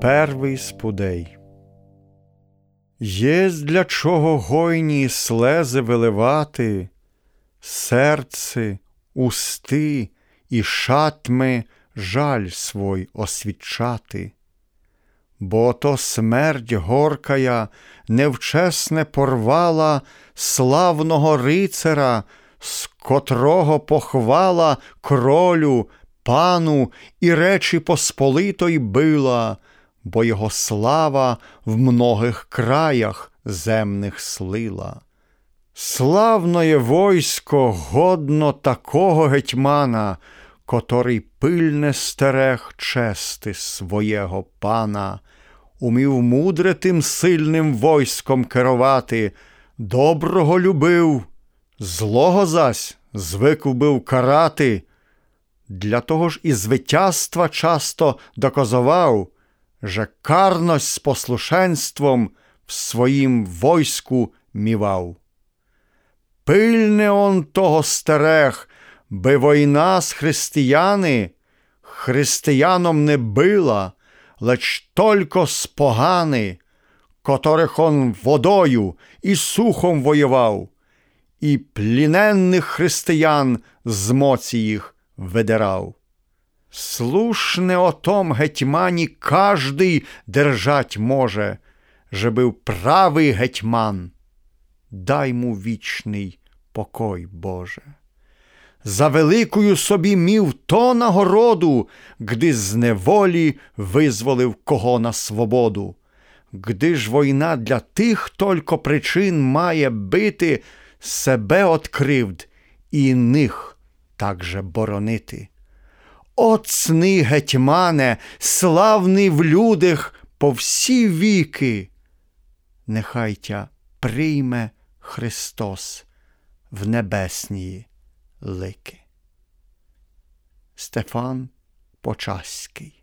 Первий спудей. Єсть для чого гойні слези виливати, серце, усти і шатми жаль свой освічати, бо то смерть горкая невчесне порвала славного рицара, з котрого похвала кролю, пану і речі Посполитой била, бо його слава в многих краях земних слила. Славноє войсько годно такого гетьмана, котрий пильне стерег чести своєго пана, умів мудре тим сильним войском керувати, доброго любив, злого зась звик бив карати. Для того ж і звитязства часто доказував, że карność з послушенством в своїм войску мівав. Пильне он того стерег, би війна з християни християном не била, леч только з погани, которих он водою і сухом воював, і пліненних християн з моці їх видирав. Слушне о том гетьмані каждий держать може, же правий гетьман, дай му вічний покой Боже. За великою собі мів то нагороду, гди з неволі визволив кого на свободу. Гди ж війна для тих только причин має бити, себе от кривд і них также боронити. Сни гетьмане, славний в людях по всі віки, нехай тя прийме Христос в небесні лики. Стефан Почаський